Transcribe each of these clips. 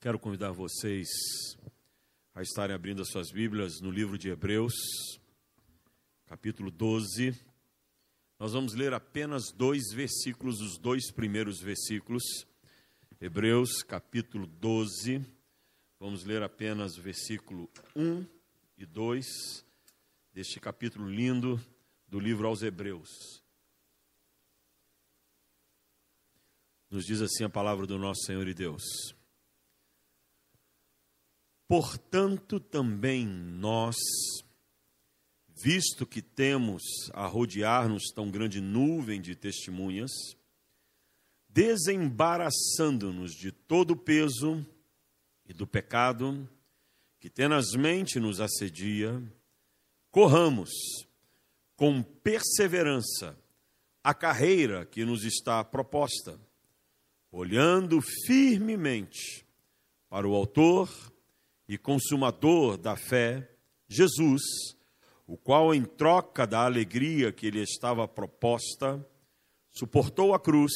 Quero convidar vocês a estarem abrindo as suas Bíblias no livro de Hebreus, capítulo 12. Nós vamos ler apenas dois versículos, os dois primeiros versículos. Hebreus, capítulo 12. Vamos ler apenas o versículo 1 e 2 deste capítulo lindo do livro aos Hebreus. Nos diz assim a palavra do nosso Senhor e Deus. Portanto, também nós, visto que temos a rodear-nos tão grande nuvem de testemunhas, desembaraçando-nos de todo o peso e do pecado que tenazmente nos assedia, corramos com perseverança a carreira que nos está proposta, olhando firmemente para o Autor e Consumador da fé, Jesus, o qual, em troca da alegria que lhe estava proposta, suportou a cruz,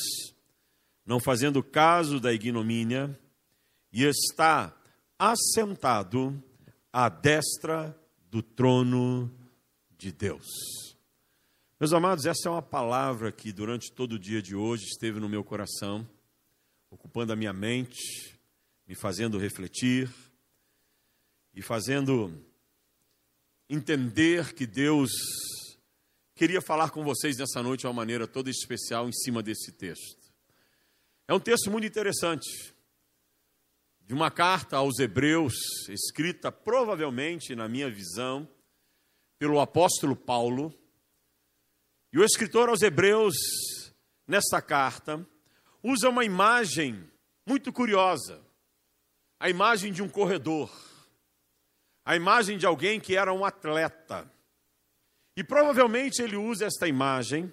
não fazendo caso da ignomínia, e está assentado à destra do trono de Deus. Meus amados, essa é uma palavra que durante todo o dia de hoje esteve no meu coração, ocupando a minha mente, me fazendo refletir e fazendo entender que Deus queria falar com vocês nessa noite de uma maneira toda especial em cima desse texto. É um texto muito interessante, de uma carta aos Hebreus, escrita provavelmente, na minha visão, pelo apóstolo Paulo. E o escritor aos Hebreus, nesta carta, usa uma imagem muito curiosa a imagem de um corredor a imagem de alguém que era um atleta. E provavelmente ele usa esta imagem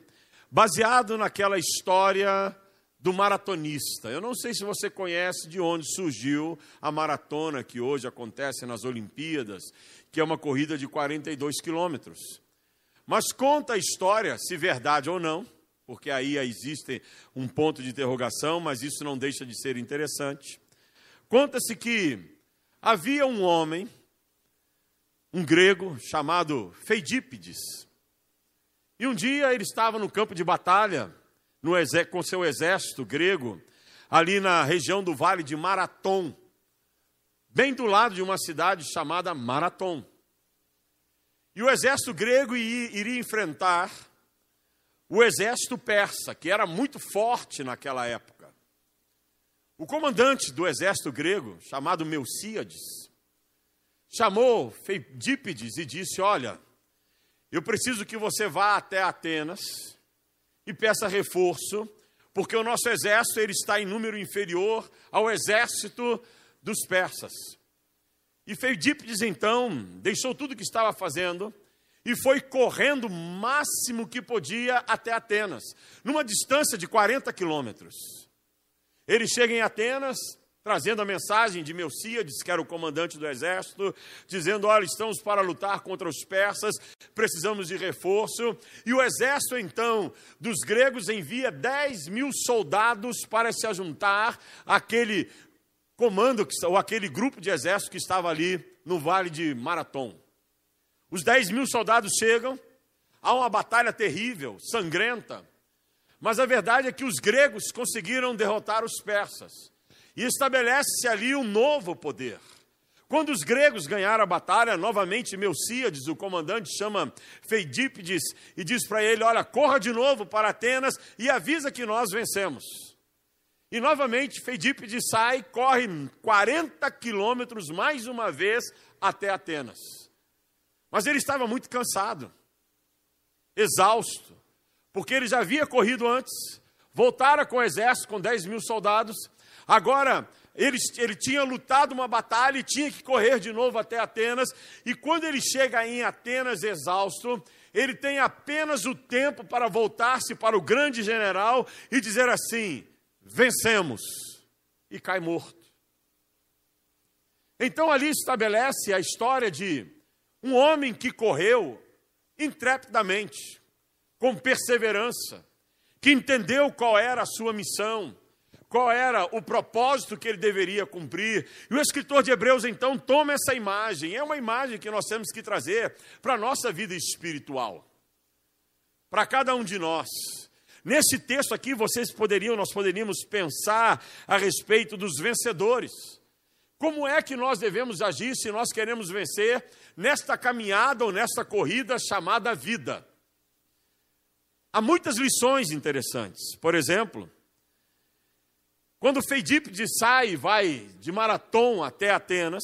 baseado naquela história do maratonista. Eu não sei se você conhece de onde surgiu a maratona que hoje acontece nas Olimpíadas, que é uma corrida de 42 quilômetros. Mas conta a história, se verdade ou não, porque aí existe um ponto de interrogação, mas isso não deixa de ser interessante. Conta-se que havia um homem um grego chamado Feidípides. E um dia ele estava no campo de batalha no com seu exército grego, ali na região do vale de Maratom, bem do lado de uma cidade chamada Maratom. E o exército grego iria enfrentar o exército persa, que era muito forte naquela época. O comandante do exército grego, chamado Melcíades, chamou Feidípides e disse: Olha, eu preciso que você vá até Atenas e peça reforço, porque o nosso exército ele está em número inferior ao exército dos persas. E Feidípides então deixou tudo que estava fazendo e foi correndo o máximo que podia até Atenas, numa distância de 40 quilômetros. Ele chega em Atenas, trazendo a mensagem de Melcíades, que era o comandante do exército, dizendo: Olha, estamos para lutar contra os persas, precisamos de reforço. E o exército, então, dos gregos envia 10 mil soldados para se ajuntar àquele comando, ou aquele grupo de exército que estava ali no vale de Maratom. Os 10 mil soldados chegam, há uma batalha terrível, sangrenta, mas a verdade é que os gregos conseguiram derrotar os persas e estabelece-se ali um novo poder. Quando os gregos ganharam a batalha, novamente Melcíades, o comandante, chama Feidípides e diz para ele: Olha, corra de novo para Atenas e avisa que nós vencemos. E novamente Feidípides sai, corre 40 quilômetros mais uma vez até Atenas. Mas ele estava muito cansado, exausto, porque ele já havia corrido antes, voltara com o exército com 10 mil soldados Agora, ele, ele tinha lutado uma batalha e tinha que correr de novo até Atenas. E quando ele chega em Atenas exausto, ele tem apenas o tempo para voltar-se para o grande general e dizer assim: vencemos, e cai morto. Então ali estabelece a história de um homem que correu intrepidamente, com perseverança, que entendeu qual era a sua missão, qual era o propósito que ele deveria cumprir. E o escritor de Hebreus então toma essa imagem, é uma imagem que nós temos que trazer para a nossa vida espiritual, para cada um de nós. Nesse texto aqui, vocês poderiam, nós poderíamos pensar a respeito dos vencedores. Como é que nós devemos agir se nós queremos vencer nesta caminhada ou nesta corrida chamada vida? Há muitas lições interessantes. Por exemplo, quando Feidípides sai e vai de Maratom até Atenas,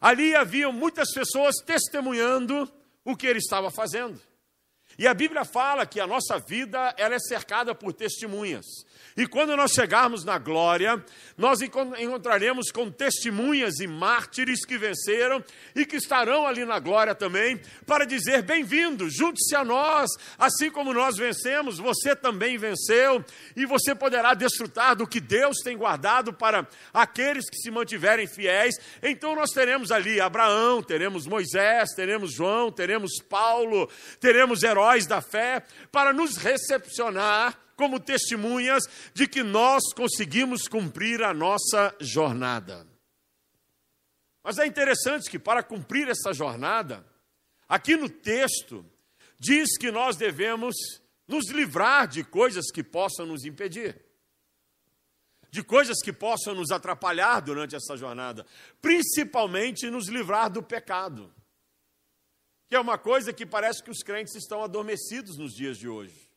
ali haviam muitas pessoas testemunhando o que ele estava fazendo. E a Bíblia fala que a nossa vida ela é cercada por testemunhas. E quando nós chegarmos na glória, nós encontraremos com testemunhas e mártires que venceram e que estarão ali na glória também para dizer: bem-vindo, junte-se a nós, assim como nós vencemos, você também venceu e você poderá desfrutar do que Deus tem guardado para aqueles que se mantiverem fiéis. Então nós teremos ali Abraão, teremos Moisés, teremos João, teremos Paulo, teremos heróis da fé para nos recepcionar como testemunhas de que nós conseguimos cumprir a nossa jornada. Mas é interessante que para cumprir essa jornada, aqui no texto, diz que nós devemos nos livrar de coisas que possam nos impedir, de coisas que possam nos atrapalhar durante essa jornada, principalmente nos livrar do pecado, que é uma coisa que parece que os crentes estão adormecidos nos dias de hoje.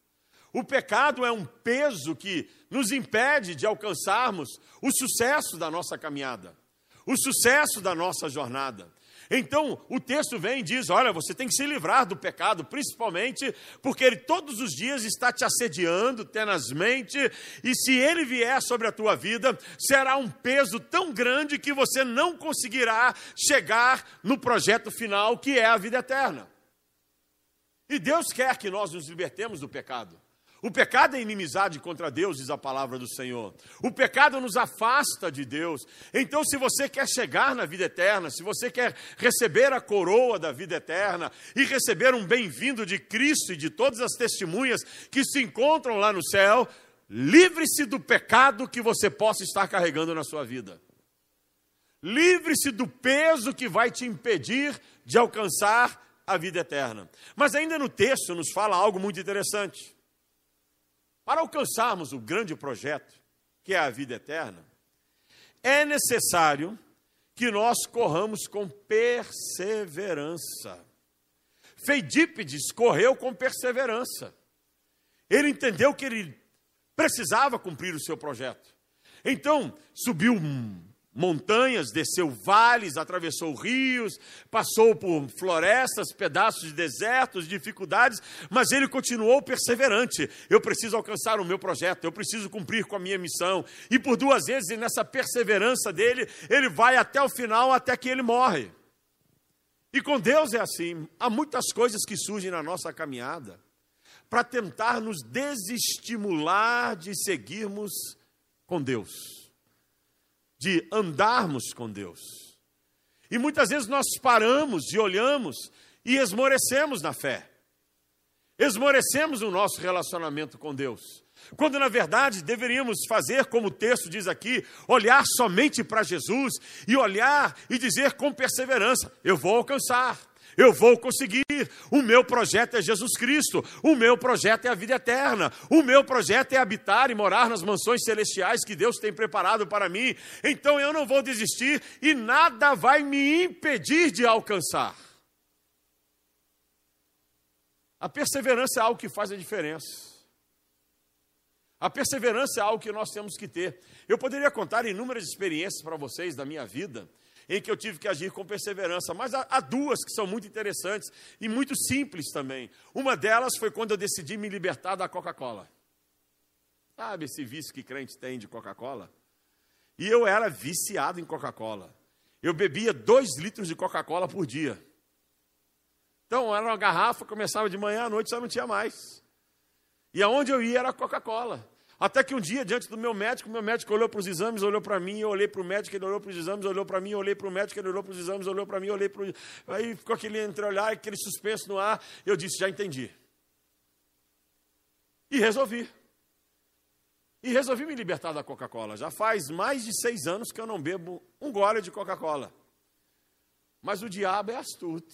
O pecado é um peso que nos impede de alcançarmos o sucesso da nossa caminhada, o sucesso da nossa jornada. Então, o texto vem e diz: olha, você tem que se livrar do pecado, principalmente porque ele todos os dias está te assediando tenazmente, e se ele vier sobre a tua vida, será um peso tão grande que você não conseguirá chegar no projeto final, que é a vida eterna. E Deus quer que nós nos libertemos do pecado. O pecado é inimizade contra Deus, diz a palavra do Senhor. O pecado nos afasta de Deus. Então, se você quer chegar na vida eterna, se você quer receber a coroa da vida eterna e receber um bem-vindo de Cristo e de todas as testemunhas que se encontram lá no céu, livre-se do pecado que você possa estar carregando na sua vida. Livre-se do peso que vai te impedir de alcançar a vida eterna. Mas ainda no texto nos fala algo muito interessante. Para alcançarmos o grande projeto, que é a vida eterna, é necessário que nós corramos com perseverança. Feidípides correu com perseverança. Ele entendeu que ele precisava cumprir o seu projeto. Então, subiu montanhas, desceu vales, atravessou rios, passou por florestas, pedaços de desertos, dificuldades, mas ele continuou perseverante. Eu preciso alcançar o meu projeto, eu preciso cumprir com a minha missão. E por duas vezes, nessa perseverança dele, ele vai até o final, até que ele morre. E com Deus é assim. Há muitas coisas que surgem na nossa caminhada para tentar nos desestimular de seguirmos com Deus de andarmos com Deus. E muitas vezes nós paramos e olhamos e esmorecemos na fé. Esmorecemos no nosso relacionamento com Deus. Quando na verdade deveríamos fazer como o texto diz aqui, olhar somente para Jesus e olhar e dizer com perseverança: eu vou alcançar. Eu vou conseguir. O meu projeto é Jesus Cristo. O meu projeto é a vida eterna. O meu projeto é habitar e morar nas mansões celestiais que Deus tem preparado para mim. Então eu não vou desistir e nada vai me impedir de alcançar. A perseverança é algo que faz a diferença. A perseverança é algo que nós temos que ter. Eu poderia contar inúmeras experiências para vocês da minha vida em que eu tive que agir com perseverança. Mas há, há, duas que são muito interessantes e muito simples também. Uma delas foi quando eu decidi me libertar da Coca-Cola. Sabe esse vício que crente tem de Coca-Cola? E eu era viciado em Coca-Cola. Eu bebia dois litros de Coca-Cola por dia. Então, era uma garrafa, começava de manhã à noite, só não tinha mais. E aonde eu ia era Coca-Cola. Até que um dia, diante do meu médico, meu médico olhou para os exames, olhou para mim, eu olhei para o médico, ele olhou para os exames, olhou para mim, eu olhei para o médico, ele olhou para os exames, olhou para mim, eu olhei para o... Aí ficou aquele entreolhar, aquele suspenso no ar. Eu disse, já entendi. E resolvi. E resolvi me libertar da Coca-Cola. Já faz mais de seis anos que eu não bebo um gole de Coca-Cola. Mas o diabo é astuto.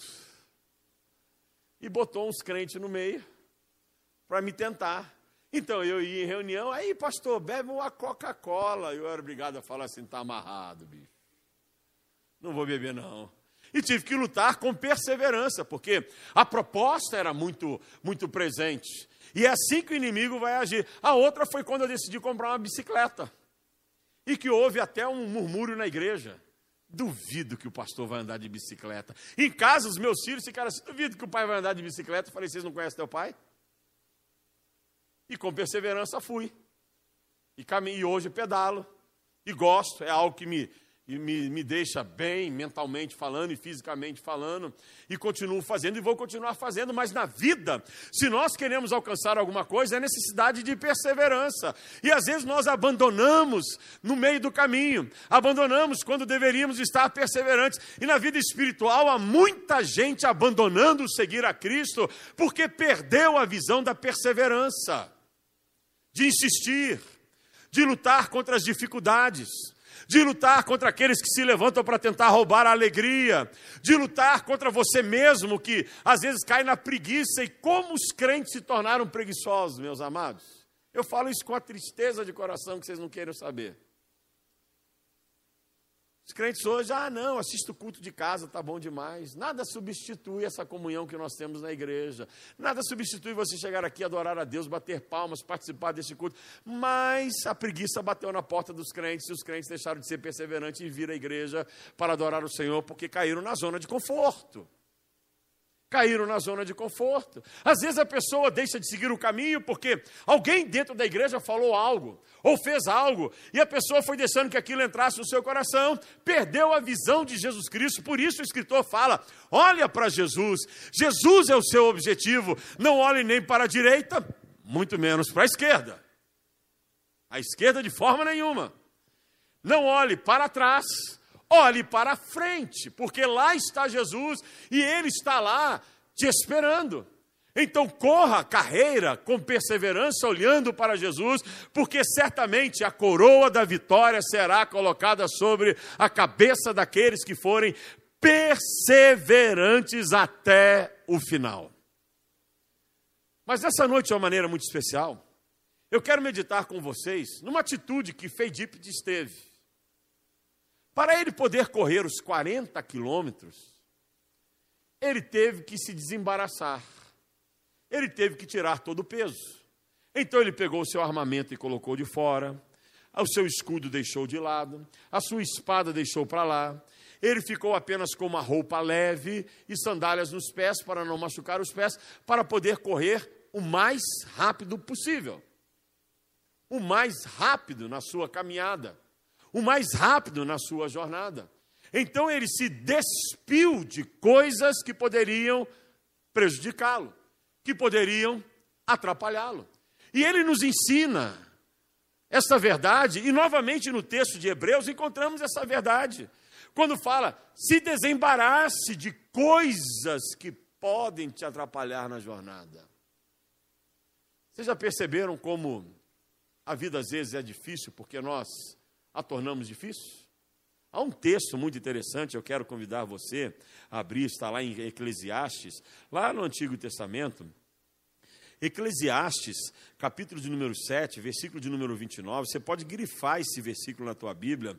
E botou uns crentes no meio para me tentar. Então eu ia em reunião, aí pastor, bebe uma Coca-Cola. Eu era obrigado a falar assim: está amarrado, bicho. Não vou beber, não. E tive que lutar com perseverança, porque a proposta era muito, muito presente. E é assim que o inimigo vai agir. A outra foi quando eu decidi comprar uma bicicleta. E que houve até um murmúrio na igreja. Duvido que o pastor vai andar de bicicleta. Em casa, os meus filhos ficaram assim: duvido que o pai vai andar de bicicleta. Eu falei: vocês não conhecem teu pai? E com perseverança fui. E caminho, e hoje pedalo. E gosto, é algo que me, me, me deixa bem mentalmente falando e fisicamente falando, e continuo fazendo e vou continuar fazendo, mas na vida, se nós queremos alcançar alguma coisa, é necessidade de perseverança. E às vezes nós abandonamos no meio do caminho, abandonamos quando deveríamos estar perseverantes. E na vida espiritual há muita gente abandonando seguir a Cristo porque perdeu a visão da perseverança, de insistir, de lutar contra as dificuldades de lutar contra aqueles que se levantam para tentar roubar a alegria, de lutar contra você mesmo que às vezes cai na preguiça. E como os crentes se tornaram preguiçosos, meus amados? Eu falo isso com a tristeza de coração que vocês não queiram saber. Os crentes hoje, ah, não, assisto o culto de casa, tá bom demais. Nada substitui essa comunhão que nós temos na igreja. Nada substitui você chegar aqui, adorar a Deus, bater palmas, participar desse culto. Mas a preguiça bateu na porta dos crentes e os crentes deixaram de ser perseverantes e vir à igreja para adorar o Senhor porque caíram na zona de conforto caíram na zona de conforto. Às vezes a pessoa deixa de seguir o caminho porque alguém dentro da igreja falou algo ou fez algo e a pessoa foi deixando que aquilo entrasse no seu coração, perdeu a visão de Jesus Cristo. Por isso o escritor fala: olha para Jesus. Jesus é o seu objetivo. Não olhe nem para a direita, muito menos para a esquerda. A esquerda de forma nenhuma. Não olhe para trás Olhe para frente, porque lá está Jesus e Ele está lá te esperando. Então corra a carreira com perseverança, olhando para Jesus, porque certamente a coroa da vitória será colocada sobre a cabeça daqueles que forem perseverantes até o final. Mas nessa noite, de uma maneira muito especial, eu quero meditar com vocês numa atitude que Feidípides teve. Para ele poder correr os 40 quilômetros, ele teve que se desembaraçar. Ele teve que tirar todo o peso. Então ele pegou o seu armamento e colocou de fora, o seu escudo deixou de lado, a sua espada deixou para lá. Ele ficou apenas com uma roupa leve e sandálias nos pés para não machucar os pés, para poder correr o mais rápido possível. O mais rápido na sua caminhada o mais rápido na sua jornada. Então ele se despiu de coisas que poderiam prejudicá-lo, que poderiam atrapalhá-lo. E ele nos ensina essa verdade, e novamente no texto de Hebreus encontramos essa verdade. Quando fala, se desembarace de coisas que podem te atrapalhar na jornada. Vocês já perceberam como a vida às vezes é difícil porque nós a tornamos difícil? Há um texto muito interessante, eu quero convidar você a abrir, está lá em Eclesiastes, lá no Antigo Testamento. Eclesiastes, capítulo de número 7, versículo de número 29. Você pode grifar esse versículo na tua Bíblia,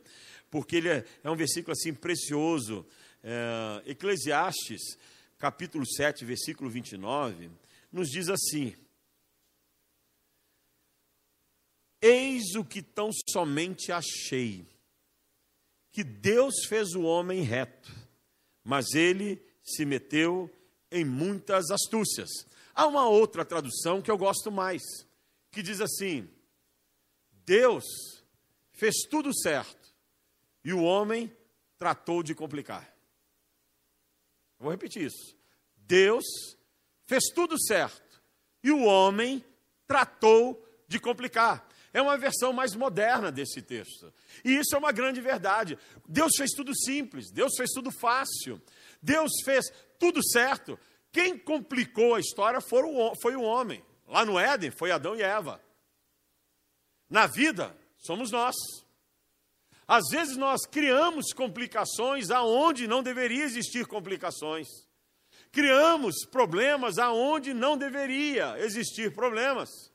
porque ele é, é um versículo assim precioso. É, Eclesiastes, capítulo 7, versículo 29, nos diz assim: Eis o que tão somente achei: que Deus fez o homem reto, mas ele se meteu em muitas astúcias. Há uma outra tradução que eu gosto mais, que diz assim: Deus fez tudo certo e o homem tratou de complicar. Vou repetir isso. Deus fez tudo certo e o homem tratou de complicar. É uma versão mais moderna desse texto. E isso é uma grande verdade. Deus fez tudo simples, Deus fez tudo fácil, Deus fez tudo certo. Quem complicou a história foi o, homem. Lá no Éden foi Adão e Eva. na vida somos nós. Às vezes nós criamos complicações aonde não deveria existir complicações. Criamos problemas aonde não deveria existir problemas.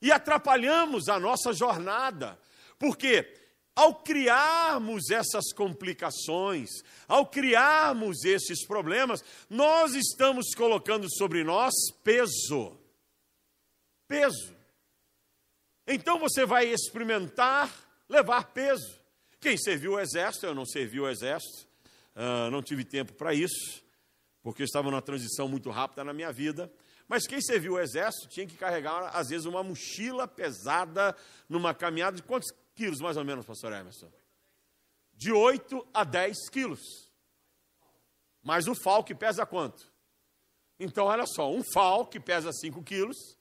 E atrapalhamos a nossa jornada. Porque ao criarmos essas complicações, ao criarmos esses problemas, nós estamos colocando sobre nós peso. Peso. Então você vai experimentar levar peso. Quem serviu o exército, eu não servi o exército, uh, não tive tempo para isso, porque eu estava numa transição muito rápida na minha vida. Mas quem serviu o exército tinha que carregar, às vezes, uma mochila pesada numa caminhada de quantos quilos, mais ou menos, pastor Emerson? De 8 a 10 quilos. Mas o FAL que pesa quanto? Então, olha só, um FAL que pesa 5 quilos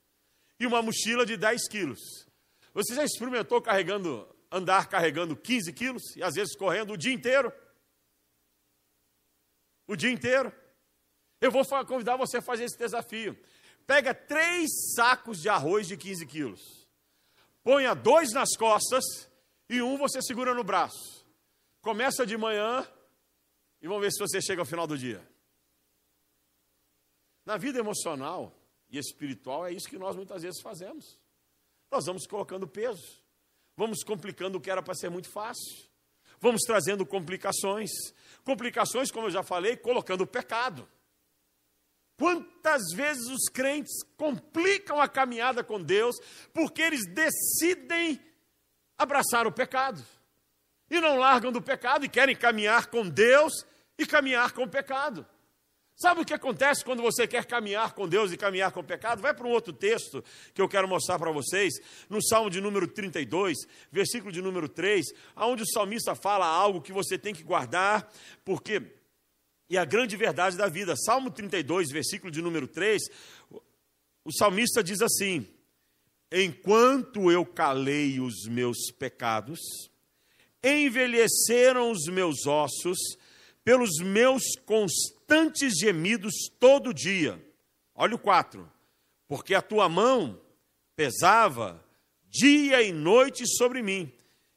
e uma mochila de 10 quilos. Você já experimentou carregando andar carregando 15 quilos e às vezes correndo o dia inteiro. O dia inteiro. Eu vou convidar você a fazer esse desafio. Pega três sacos de arroz de 15 quilos. Ponha dois nas costas e um você segura no braço. Começa de manhã e vamos ver se você chega ao final do dia. Na vida emocional e espiritual é isso que nós muitas vezes fazemos. Nós vamos colocando peso. Vamos complicando o que era para ser muito fácil. Vamos trazendo complicações. Complicações, como eu já falei, colocando o pecado. Quantas vezes os crentes complicam a caminhada com Deus porque eles decidem abraçar o pecado e não largam do pecado e querem caminhar com Deus e caminhar com o pecado. Sabe o que acontece quando você quer caminhar com Deus e caminhar com o pecado? Vai para um outro texto que eu quero mostrar para vocês, no Salmo de número 32, versículo de número 3, onde o salmista fala algo que você tem que guardar, porque e a grande verdade da vida. Salmo 32, versículo de número 3, o salmista diz assim: Enquanto eu calei os meus pecados, envelheceram os meus ossos pelos meus constantes gemidos todo dia. Olha o 4. Porque a tua mão pesava dia e noite sobre mim,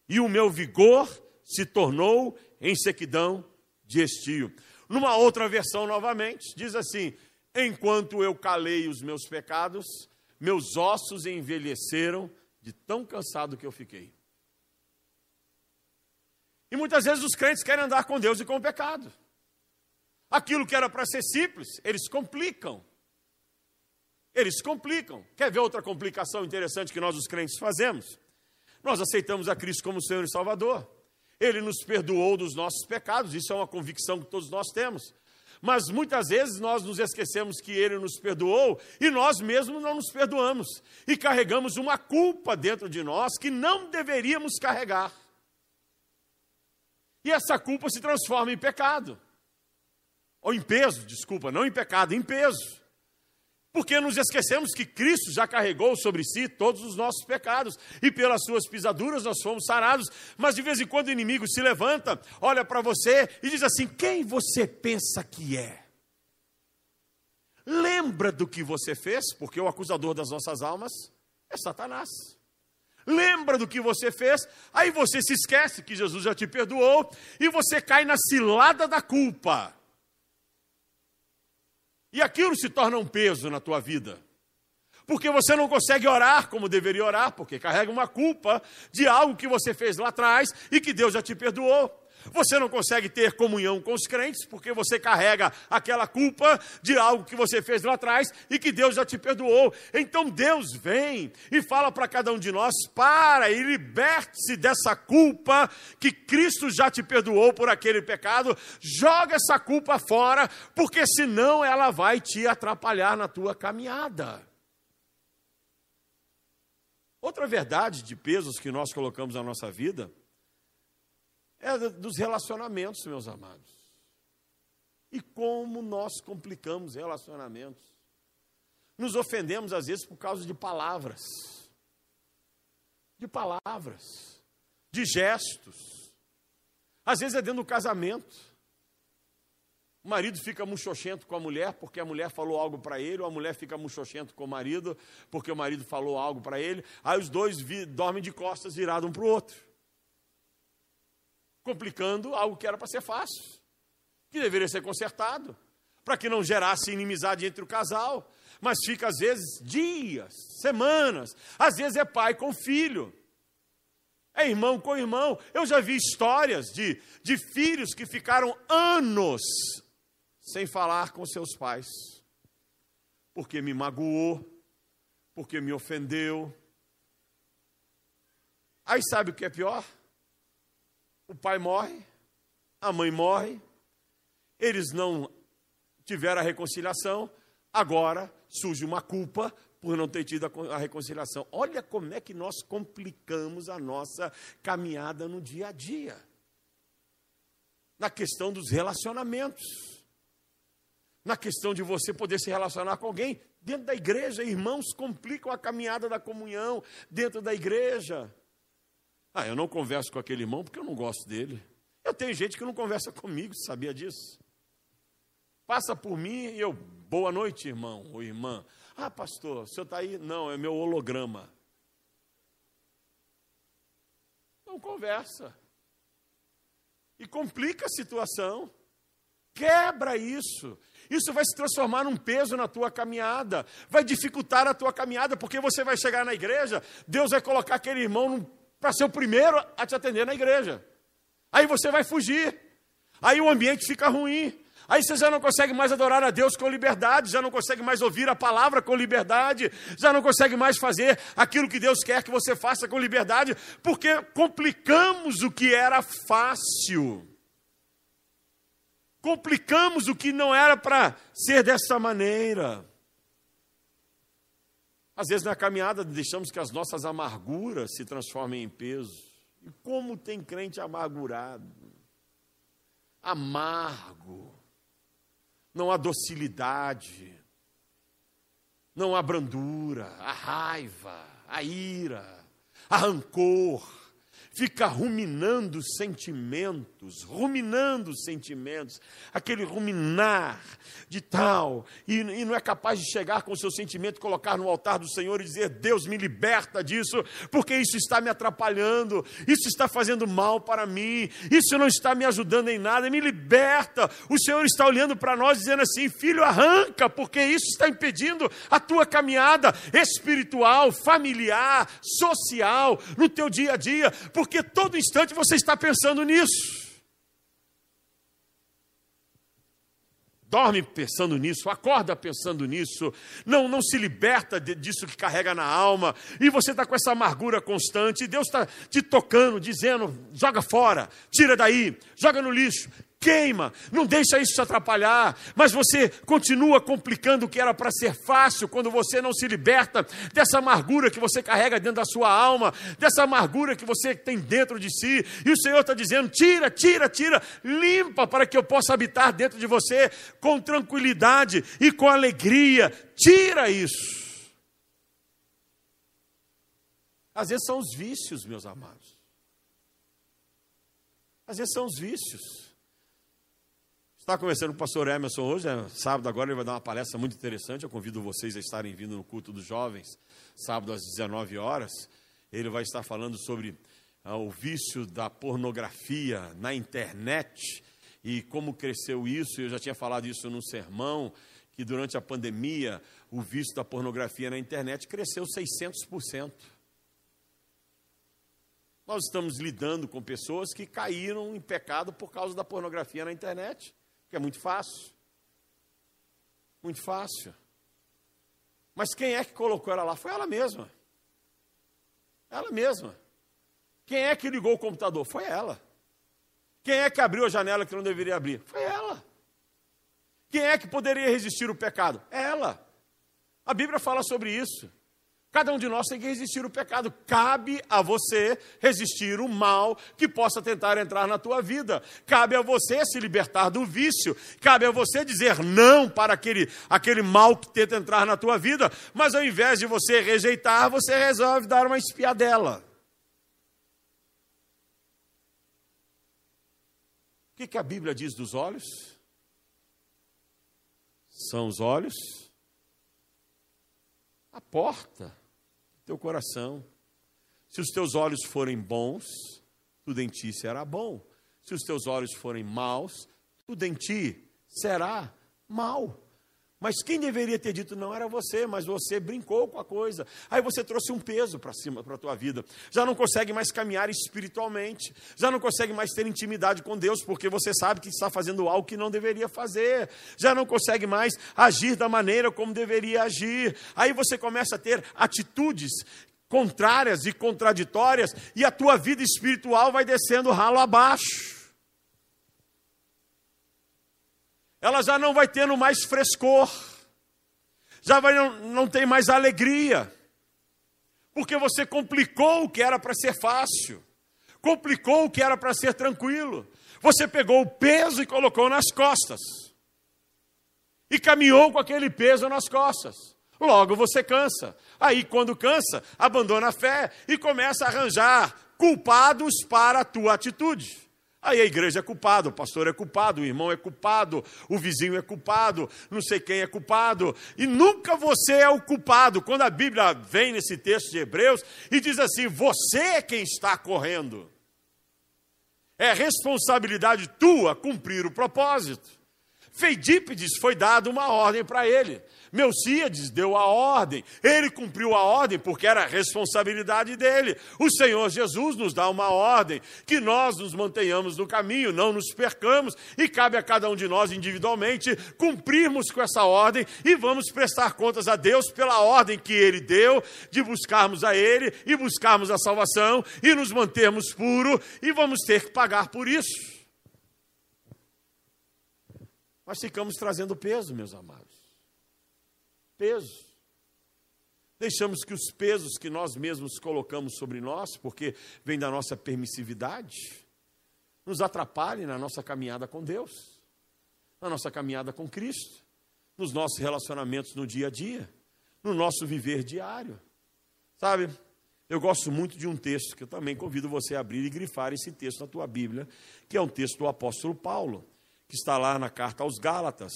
e o meu vigor se tornou em sequidão de estio. Numa outra versão, novamente, diz assim: Enquanto eu calei os meus pecados, meus ossos envelheceram de tão cansado que eu fiquei. E muitas vezes os crentes querem andar com Deus e com o pecado. Aquilo que era para ser simples, eles complicam. Eles complicam. Quer ver outra complicação interessante que nós, os crentes, fazemos? Nós aceitamos a Cristo como Senhor e Salvador. Ele nos perdoou dos nossos pecados, isso é uma convicção que todos nós temos. Mas muitas vezes nós nos esquecemos que Ele nos perdoou e nós mesmos não nos perdoamos. E carregamos uma culpa dentro de nós que não deveríamos carregar. E essa culpa se transforma em pecado. Ou em peso, desculpa, não em pecado, em peso. Porque nos esquecemos que Cristo já carregou sobre si todos os nossos pecados e pelas suas pisaduras nós fomos sarados. Mas de vez em quando o inimigo se levanta, olha para você e diz assim: Quem você pensa que é? Lembra do que você fez, porque o acusador das nossas almas é Satanás. Lembra do que você fez, aí você se esquece que Jesus já te perdoou e você cai na cilada da culpa. E aquilo se torna um peso na tua vida. Porque você não consegue orar como deveria orar, porque carrega uma culpa de algo que você fez lá atrás e que Deus já te perdoou. Você não consegue ter comunhão com os crentes porque você carrega aquela culpa de algo que você fez lá atrás e que Deus já te perdoou. Então Deus vem e fala para cada um de nós: para e liberte-se dessa culpa que Cristo já te perdoou por aquele pecado. Joga essa culpa fora, porque senão ela vai te atrapalhar na tua caminhada. Outra verdade de pesos que nós colocamos na nossa vida é dos relacionamentos, meus amados. E como nós complicamos relacionamentos. Nos ofendemos às vezes por causa de palavras. De palavras, de gestos. Às vezes é dentro do casamento. O marido fica muxoxento com a mulher porque a mulher falou algo para ele, ou a mulher fica muxoxento com o marido porque o marido falou algo para ele. Aí os dois dormem de costas virados um para o outro. Complicando algo que era para ser fácil, que deveria ser consertado, para que não gerasse inimizade entre o casal. Mas fica às vezes dias, semanas, às vezes é pai com filho. É irmão com irmão. Eu já vi histórias de, de filhos que ficaram anos sem falar com seus pais, porque me magoou, porque me ofendeu. Aí sabe o que é pior? O pai morre, a mãe morre, eles não tiveram a reconciliação, agora surge uma culpa por não ter tido a reconciliação. Olha como é que nós complicamos a nossa caminhada no dia a dia. Na questão dos relacionamentos. Na questão de você poder se relacionar com alguém dentro da igreja. Irmãos complicam a caminhada da comunhão dentro da igreja. Ah, eu não converso com aquele irmão porque eu não gosto dele. Eu tenho gente que não conversa comigo, sabia disso? Passa por mim e eu, boa noite, irmão ou irmã. Ah, pastor, o senhor está aí? Não, é meu holograma. Não conversa. E complica a situação. Quebra isso. Isso vai se transformar num peso na tua caminhada. Vai dificultar a tua caminhada, porque você vai chegar na igreja, Deus vai colocar aquele irmão para ser o primeiro a te atender na igreja. Aí você vai fugir. Aí o ambiente fica ruim. Aí você já não consegue mais adorar a Deus com liberdade, já não consegue mais ouvir a palavra com liberdade, já não consegue mais fazer aquilo que Deus quer que você faça com liberdade, porque complicamos o que era fácil. Complicamos o que não era para ser dessa maneira. Às vezes na caminhada deixamos que as nossas amarguras se transformem em peso. E como tem crente amargurado, amargo, não há docilidade, não há brandura, a raiva, a ira, a rancor, fica ruminando sentimentos, ruminando sentimentos, aquele ruminar de tal, e, e, não é capaz de chegar com o seu sentimento, colocar no altar do Senhor e dizer: Deus me liberta disso, porque isso está me atrapalhando, isso está fazendo mal para mim, isso não está me ajudando em nada, me liberta. O Senhor está olhando para nós dizendo assim: Filho, arranca, porque isso está impedindo a tua caminhada espiritual, familiar, social, no teu dia a dia, porque todo instante você está pensando nisso. Dorme pensando nisso, acorda pensando nisso, não, não se liberta disso que carrega na alma, e você está com essa amargura constante, e Deus está te tocando, dizendo: joga fora, tira daí, joga no lixo, queima, não deixa isso te atrapalhar, mas você continua complicando o que era para ser fácil quando você não se liberta dessa amargura que você carrega dentro da sua alma, dessa amargura que você tem dentro de si, e o Senhor está dizendo: tira, tira, tira, limpa para que eu possa habitar dentro de você com tranquilidade e com alegria, tira isso. Às vezes são os vícios, meus amados. Às vezes são os vícios. Está conversando com o pastor Emerson hoje, é, sábado agora ele vai dar uma palestra muito interessante. Eu convido vocês a estarem vindo no culto dos jovens, sábado às 19 horas. Ele vai estar falando sobre ah, o vício da pornografia na internet e como cresceu isso. Eu já tinha falado isso num sermão, que durante a pandemia o vício da pornografia na internet cresceu 600%. Nós estamos lidando com pessoas que caíram em pecado por causa da pornografia na internet. Que é muito fácil. Muito fácil. Mas quem é que colocou ela lá? Foi ela mesma. Ela mesma. Quem é que ligou o computador? Foi ela. Quem é que abriu a janela que não deveria abrir? Foi ela. Quem é que poderia resistir o pecado? Ela. A Bíblia fala sobre isso. Cada um de nós tem que resistir o pecado. Cabe a você resistir o mal que possa tentar entrar na tua vida. Cabe a você se libertar do vício. Cabe a você dizer não para aquele, aquele mal que tenta entrar na tua vida. Mas ao invés de você rejeitar, você resolve dar uma espiadela. O que, que a Bíblia diz dos olhos? são os olhos, a porta teu coração. Se os teus olhos forem bons, tudo em ti será bom. Se os teus olhos forem maus, tudo em ti será mal. Mas quem deveria ter dito não era você, mas você brincou com a coisa. Aí você trouxe um peso para cima para a tua vida. Já não consegue mais caminhar espiritualmente. Já não consegue mais ter intimidade com Deus, porque você sabe que está fazendo algo que não deveria fazer. Já não consegue mais agir da maneira como deveria agir. Aí você começa a ter atitudes contrárias e contraditórias e a tua vida espiritual vai descendo ralo abaixo. Ela já não vai tendo mais frescor, já vai, não, não tem mais alegria, porque você complicou o que era para ser fácil, complicou o que era para ser tranquilo. Você pegou o peso e colocou nas costas, e caminhou com aquele peso nas costas. Logo você cansa. Aí, quando cansa, abandona a fé e começa a arranjar culpados para a tua atitude. Aí a igreja é culpada, o pastor é culpado, o irmão é culpado, o vizinho é culpado, não sei quem é culpado, e nunca você é o culpado. Quando a Bíblia vem nesse texto de Hebreus e diz assim: você é quem está correndo. É responsabilidade tua cumprir o propósito. Feidípides foi dado uma ordem para ele. Melcíades deu a ordem, ele cumpriu a ordem porque era a responsabilidade dele. O Senhor Jesus nos dá uma ordem, que nós nos mantenhamos no caminho, não nos percamos, e cabe a cada um de nós individualmente cumprirmos com essa ordem e vamos prestar contas a Deus pela ordem que ele deu, de buscarmos a ele e buscarmos a salvação e nos mantermos puros, e vamos ter que pagar por isso. Nós ficamos trazendo peso, meus amados peso. Deixamos que os pesos que nós mesmos colocamos sobre nós, porque vem da nossa permissividade, nos atrapalhem na nossa caminhada com Deus, na nossa caminhada com Cristo, nos nossos relacionamentos no dia a dia, no nosso viver diário. Sabe, eu gosto muito de um texto que eu também convido você a abrir e grifar esse texto na tua Bíblia, que é um texto do apóstolo Paulo, que está lá na carta aos Gálatas,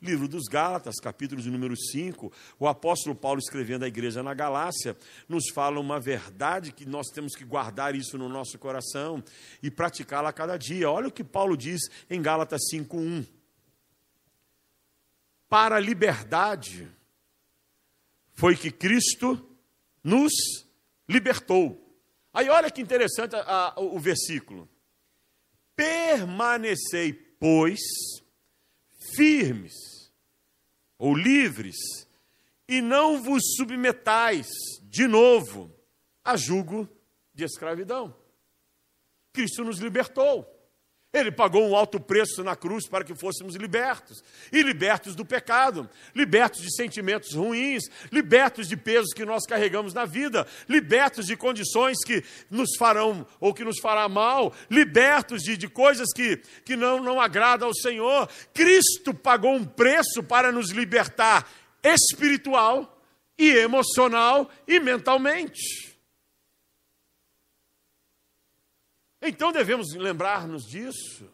livro dos Gálatas, capítulo de número 5, o apóstolo Paulo escrevendo à igreja na Galácia, nos fala uma verdade que nós temos que guardar isso no nosso coração e praticá-la a cada dia. Olha o que Paulo diz em Gálatas 5:1. Para a liberdade foi que Cristo nos libertou. Aí olha que interessante a, a, o versículo. Permanecei, pois, firmes ou livres, e não vos submetais de novo a jugo de escravidão. Cristo nos libertou. Ele pagou um alto preço na cruz para que fôssemos libertos. E libertos do pecado, libertos de sentimentos ruins, libertos de pesos que nós carregamos na vida, libertos de condições que nos farão ou que nos fará mal, libertos de, de coisas que, que não, não agradam ao Senhor. Cristo pagou um preço para nos libertar espiritual e emocional e mentalmente. Então devemos lembrar-nos disso.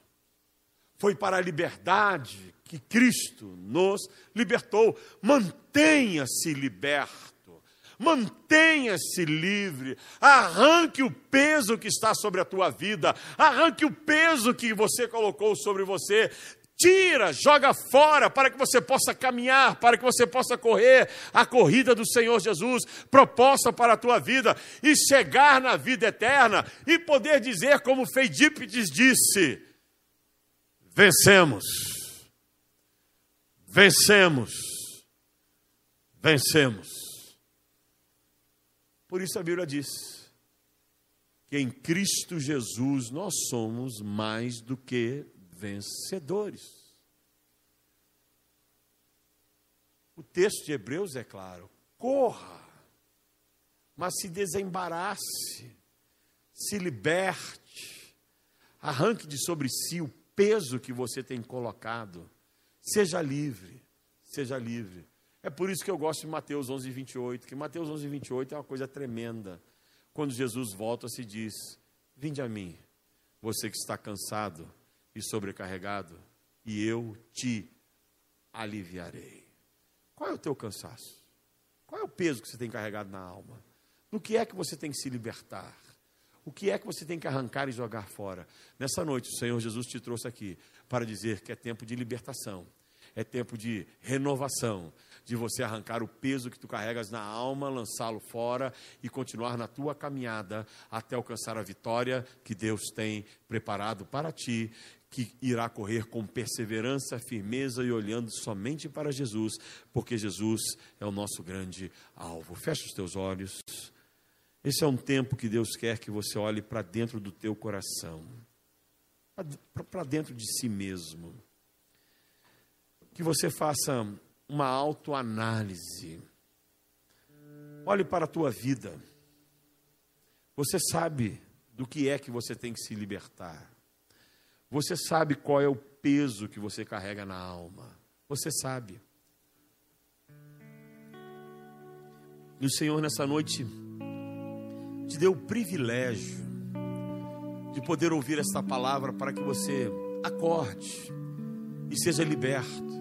Foi para a liberdade que Cristo nos libertou. Mantenha-se liberto, mantenha-se livre, arranque o peso que está sobre a tua vida, arranque o peso que você colocou sobre você, Tira, joga fora para que você possa caminhar, para que você possa correr a corrida do Senhor Jesus, proposta para a tua vida e chegar na vida eterna e poder dizer, como Feidípides disse: vencemos, vencemos, vencemos. Por isso a Bíblia diz que em Cristo Jesus nós somos mais do que vencedores. O texto de Hebreus é claro: corra, mas se desembarace, se liberte, arranque de sobre si o peso que você tem colocado, seja livre, seja livre. É por isso que eu gosto de Mateus 11, 28, que Mateus 11, 28 é uma coisa tremenda. Quando Jesus volta, se diz: Vinde a mim, você que está cansado e sobrecarregado, e eu te aliviarei. Qual é o teu cansaço? Qual é o peso que você tem carregado na alma? Do que é que você tem que se libertar? O que é que você tem que arrancar e jogar fora? Nessa noite, o Senhor Jesus te trouxe aqui para dizer que é tempo de libertação, é tempo de renovação, de você arrancar o peso que tu carregas na alma, lançá-lo fora e continuar na tua caminhada até alcançar a vitória que Deus tem preparado para ti, que irá correr com perseverança, firmeza e olhando somente para Jesus, porque Jesus é o nosso grande alvo. Fecha os teus olhos. Esse é um tempo que Deus quer que você olhe para dentro do teu coração, para dentro de si mesmo. Que você faça uma autoanálise. Olhe para a tua vida. Você sabe do que é que você tem que se libertar. Você sabe qual é o peso que você carrega na alma. Você sabe. E o Senhor, nessa noite, te deu o privilégio de poder ouvir esta palavra para que você acorde e seja liberto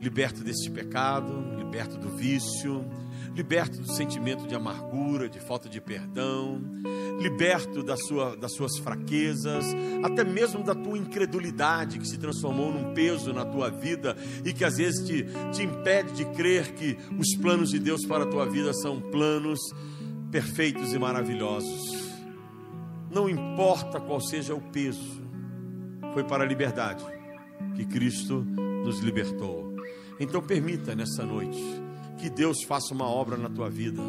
liberto deste pecado, liberto do vício, liberto do sentimento de amargura, de falta de perdão, liberto da sua, das suas fraquezas, até mesmo da tua incredulidade que se transformou num peso na tua vida e que às vezes te, te impede de crer que os planos de Deus para a tua vida são planos perfeitos e maravilhosos. Não importa qual seja o peso, foi para a liberdade que Cristo nos libertou. Então permita nessa noite que Deus faça uma obra na tua vida.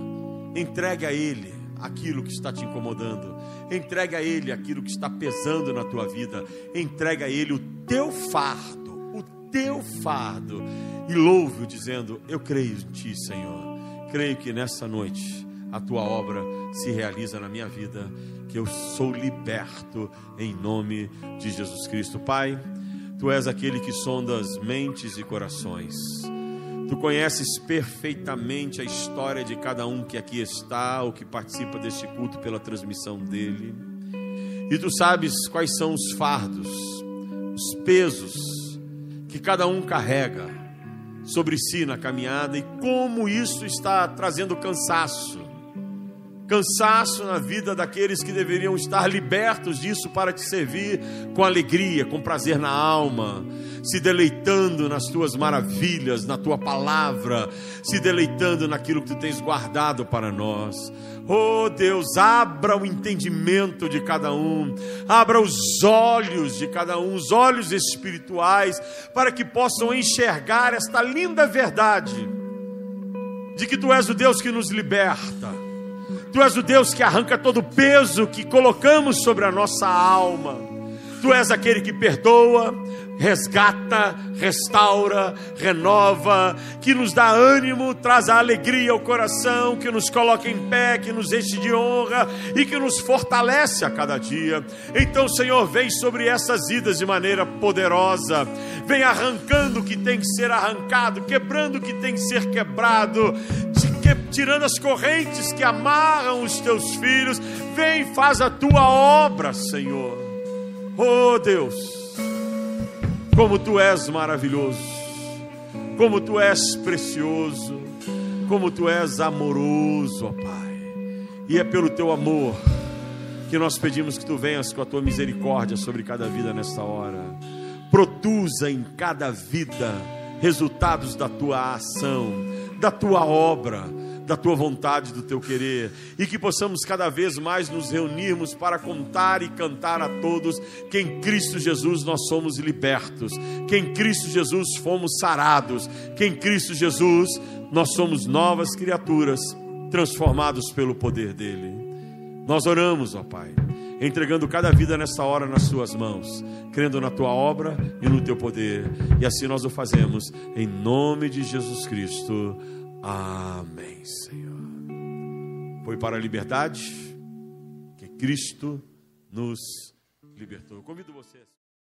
Entregue a Ele aquilo que está te incomodando. Entregue a Ele aquilo que está pesando na tua vida. Entregue a Ele o teu fardo, o teu fardo. E louve-o dizendo: Eu creio em Ti, Senhor. Creio que nessa noite a tua obra se realiza na minha vida, que eu sou liberto em nome de Jesus Cristo. Pai. Tu és aquele que sonda as mentes e corações. Tu conheces perfeitamente a história de cada um que aqui está ou que participa deste culto pela transmissão dele. E tu sabes quais são os fardos, os pesos que cada um carrega sobre si na caminhada e como isso está trazendo cansaço cansaço na vida daqueles que deveriam estar libertos disso para te servir com alegria, com prazer na alma, se deleitando nas tuas maravilhas, na tua palavra, se deleitando naquilo que tu tens guardado para nós. Oh Deus, abra o entendimento de cada um, abra os olhos de cada um, os olhos espirituais, para que possam enxergar esta linda verdade de que tu és o Deus que nos liberta Tu és o Deus que arranca todo o peso que colocamos sobre a nossa alma. Tu és aquele que perdoa, resgata, restaura, renova, que nos dá ânimo, traz a alegria ao coração, que nos coloca em pé, que nos enche de honra e que nos fortalece a cada dia. Então, Senhor, vem sobre essas vidas de maneira poderosa, vem arrancando o que tem que ser arrancado, quebrando o que tem que ser quebrado, tirando as correntes que amarram os teus filhos. Vem, faz a tua obra, Senhor. Oh Deus, como tu és maravilhoso, como tu és precioso, como tu és amoroso, ó Pai. E é pelo teu amor que nós pedimos que tu venhas com a tua misericórdia sobre cada vida nesta hora. Produza em cada vida resultados da tua ação, da tua obra da tua vontade, do teu querer, e que possamos cada vez mais nos reunirmos para contar e cantar a todos que em Cristo Jesus nós somos libertos, que em Cristo Jesus fomos sarados, que em Cristo Jesus nós somos novas criaturas, transformados pelo poder dele. Nós oramos, ó Pai, entregando cada vida nessa hora nas tuas mãos, crendo na tua obra e no teu poder, e assim nós o fazemos, em nome de Jesus Cristo. Amém, Senhor. Foi para a liberdade que Cristo nos libertou. Eu convido vocês.